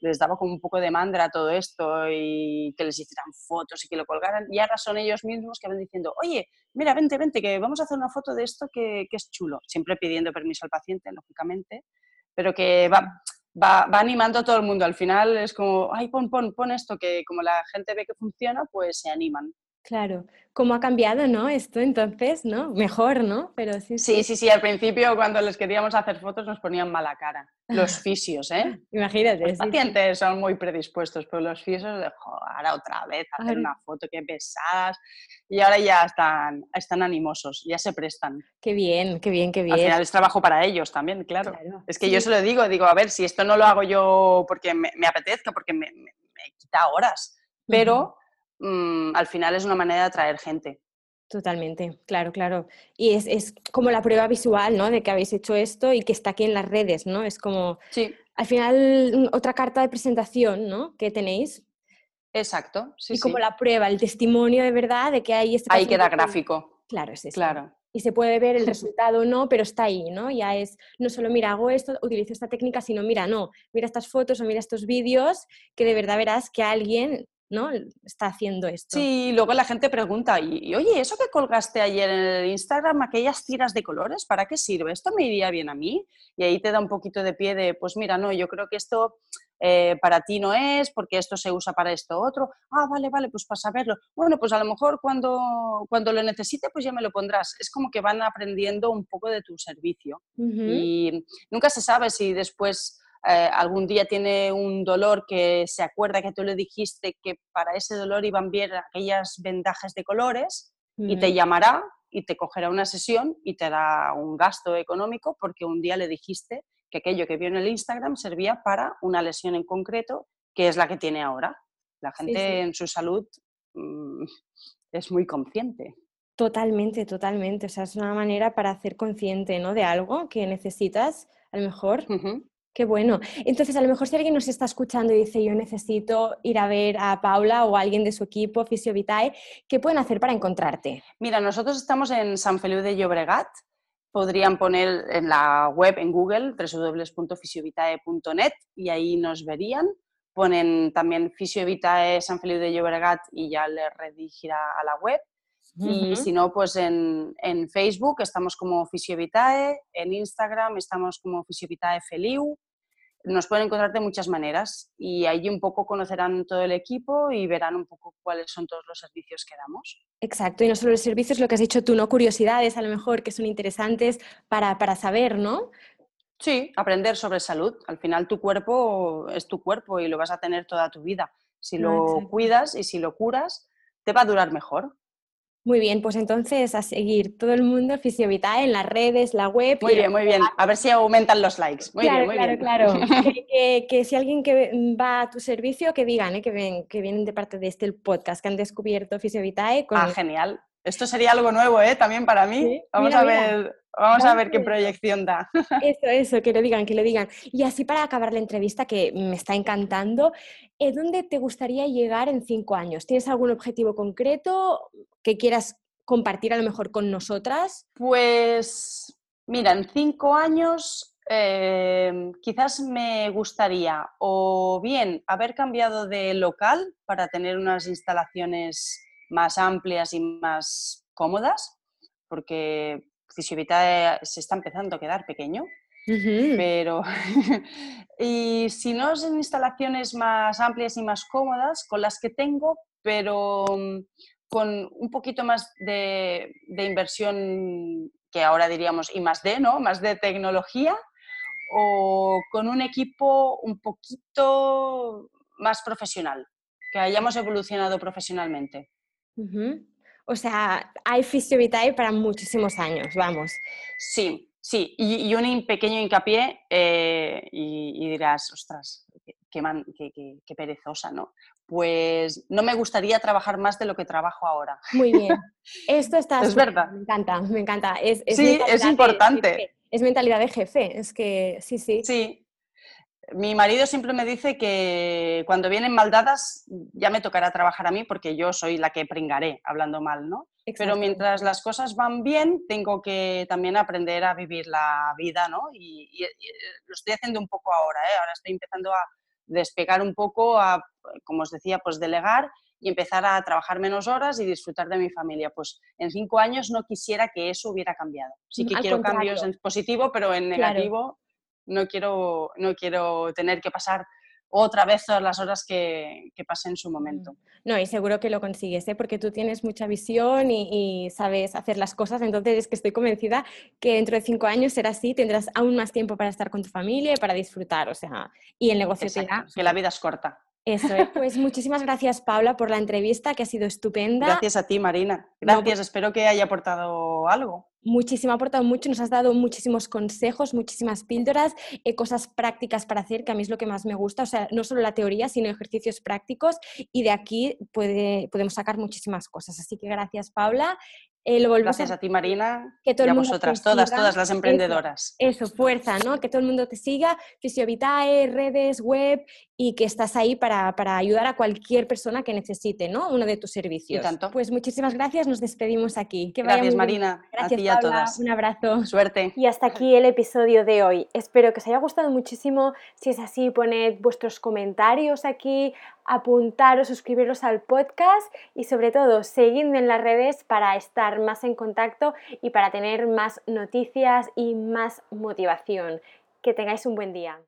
les daba como un poco de mandra todo esto y que les hicieran fotos y que lo colgaran, y ahora son ellos mismos que van diciendo, oye, mira, vente, vente, que vamos a hacer una foto de esto que, que es chulo, siempre pidiendo permiso al paciente, lógicamente, pero que va, va, animando a todo el mundo. Al final es como, ay, pon, pon, pon esto, que como la gente ve que funciona, pues se animan. Claro, cómo ha cambiado, ¿no? Esto entonces, ¿no? Mejor, ¿no? Pero sí, sí, sí, sí, al principio cuando les queríamos hacer fotos nos ponían mala cara. Los [laughs] fisios, ¿eh? Imagínate. Los pacientes son muy predispuestos, pero los fisios, de, ahora otra vez, hacer una foto, que pesadas. Y ahora ya están, están animosos, ya se prestan. Qué bien, qué bien, qué bien. Al final es trabajo para ellos también, claro. es que yo se lo digo, digo, a ver, si esto no lo hago yo porque me, apetezca, porque me, quita horas, pero... Mm, al final es una manera de atraer gente. Totalmente, claro, claro. Y es, es, como la prueba visual, ¿no? De que habéis hecho esto y que está aquí en las redes, ¿no? Es como, sí. al final, mm, otra carta de presentación, ¿no? Que tenéis. Exacto, sí. Y como la prueba, el testimonio de verdad de que hay este... Ahí queda gráfico. Claro, es eso. Claro. Y se puede ver el [laughs] resultado o no, pero está ahí, ¿no? Ya es, no solo mira, hago esto, utilizo esta técnica, sino mira, no, mira estas fotos o mira estos vídeos, que de verdad verás que alguien ¿no? Está haciendo esto. Sí, luego la gente pregunta, y, oye, ¿eso que colgaste ayer en el Instagram, aquellas tiras de colores, ¿para qué sirve? ¿Esto me iría bien a mí? Y ahí te da un poquito de pie de, pues mira, no, yo creo que esto eh, para ti no es, porque esto se usa para esto otro. Ah, vale, vale, pues para saberlo. Bueno, pues a lo mejor cuando, cuando lo necesite, pues ya me lo pondrás. Es como que van aprendiendo un poco de tu servicio. Y nunca se sabe si después eh, algún día tiene un dolor que se acuerda que tú le dijiste que para ese dolor iban bien aquellas vendajes de colores y te llamará y te cogerá una sesión y te da un gasto económico porque un día le dijiste que aquello que vio en el Instagram servía para una lesión en concreto que es la que tiene ahora. La gente en su salud mm, es muy consciente. Totalmente, totalmente. O sea, es una manera para hacer consciente, ¿no? De algo que necesitas, a lo mejor. Qué bueno. Entonces, a lo mejor si alguien nos está escuchando y dice, yo necesito ir a ver a Paula o a alguien de su equipo, Fisiovitae, ¿qué pueden hacer para encontrarte? Mira, nosotros estamos en San Feliu de Llobregat. Podrían poner en la web, en Google, www.fisiovitae.net y ahí nos verían. Ponen también Fisiovitae San Feliu de Llobregat y ya les redirigirá a la web. Y si no, pues en, en, Facebook estamos como Fisiovitae, en Instagram estamos como Fisiovitae Feliu. Nos pueden encontrar de muchas maneras y allí un poco conocerán todo el equipo y verán un poco cuáles son todos los servicios que damos. Exacto, y no solo los servicios, lo que has dicho tú, ¿no? Curiosidades a lo mejor que son interesantes para, para saber, ¿no? Sí, aprender sobre salud. Al final tu cuerpo es tu cuerpo y lo vas a tener toda tu vida. Si lo cuidas y si lo curas, te va a durar mejor. Muy bien, pues entonces a seguir todo el mundo Fisiovitae en las redes, la web. Muy bien, muy bien. A ver si aumentan los likes. Muy claro, bien, muy claro, bien. Claro, [laughs] que, que, si alguien que va a tu servicio, que digan, ¿eh? que, ven, que vienen de parte de este podcast, que han descubierto Fisiovitae. Con... Ah, genial. Esto sería algo nuevo, ¿eh? También para mí. Vamos a ver. Vamos a ver qué proyección da. [laughs] Eso, eso, que lo digan, que lo digan. Y así para acabar la entrevista, que me está encantando, ¿eh, ¿dónde te gustaría llegar en cinco años? ¿Tienes algún objetivo concreto que quieras compartir a lo mejor con nosotras? Pues, mira, en cinco años eh, quizás me gustaría o bien haber cambiado de local para tener unas instalaciones más amplias y más cómodas, porque Fisiovitae se está empezando a quedar pequeño, pero [laughs] y si no es en instalaciones más amplias y más cómodas, con las que tengo, pero mm, con un poquito más de, de inversión que ahora diríamos y más de, ¿no? Más de tecnología o con un equipo un poquito más profesional, que hayamos evolucionado profesionalmente. O sea, hay Fisiovitae para muchísimos años, vamos. Sí, sí. Y, y un pequeño hincapié eh, y, y, dirás, ostras, qué, qué, qué, qué, perezosa, ¿no? Pues no me gustaría trabajar más de lo que trabajo ahora. Muy bien. Esto [laughs] está... es verdad. Me encanta, me encanta. Es, es sí, es importante. De, es mentalidad de jefe, es que sí, sí. Sí, mi marido siempre me dice que cuando vienen mal dadas ya me tocará trabajar a mí porque yo soy la que pringaré hablando mal, ¿no? Pero mientras las cosas van bien, tengo que también aprender a vivir la vida, ¿no? Y, y, y lo estoy haciendo un poco ahora, ¿eh? Ahora estoy empezando a despegar un poco, a, como os decía, pues delegar y empezar a trabajar menos horas y disfrutar de mi familia. Pues en cinco años no quisiera que eso hubiera cambiado. Sí que Al quiero contrario. cambios en positivo, pero en negativo no quiero, no quiero tener que pasar otra vez todas las horas que, que pasé en su momento. No, y seguro que lo consigues, ¿eh? porque tú tienes mucha visión y, y, sabes hacer las cosas, entonces es que estoy convencida que dentro de cinco años será así, tendrás aún más tiempo para estar con tu familia y para disfrutar, o sea, y el negocio Exacto, te da... Que la vida es corta. Eso es. Pues muchísimas gracias, Paula, por la entrevista, que ha sido estupenda. Gracias a ti, Marina. Gracias, no, pues... espero que haya aportado algo muchísimo, ha aportado mucho, nos has dado muchísimos consejos, muchísimas píldoras, eh, cosas prácticas para hacer, que a mí es lo que más me gusta, o sea, no solo la teoría, sino ejercicios prácticos y de aquí puede, podemos sacar muchísimas cosas. Así que gracias, Paula. Eh, gracias a, a, ti, Marina, que todo y a vosotras, todas, todas las emprendedoras. Eso, eso, fuerza, ¿no? Que todo el mundo te siga, Fisiovitae, redes, web, y que estás ahí para, para, ayudar a cualquier persona que necesite, ¿no? Uno de tus servicios. Y tanto. Pues muchísimas gracias, nos despedimos aquí. Que gracias, Marina. Gracias, a ti y Paula. a todas. Un abrazo. Suerte. Y hasta aquí el episodio de hoy. Espero que os haya gustado muchísimo. Si es así, poned vuestros comentarios aquí, apuntaros, suscribiros al podcast y sobre todo seguidme en las redes para estar más en contacto y para tener más noticias y más motivación. Que tengáis un buen día.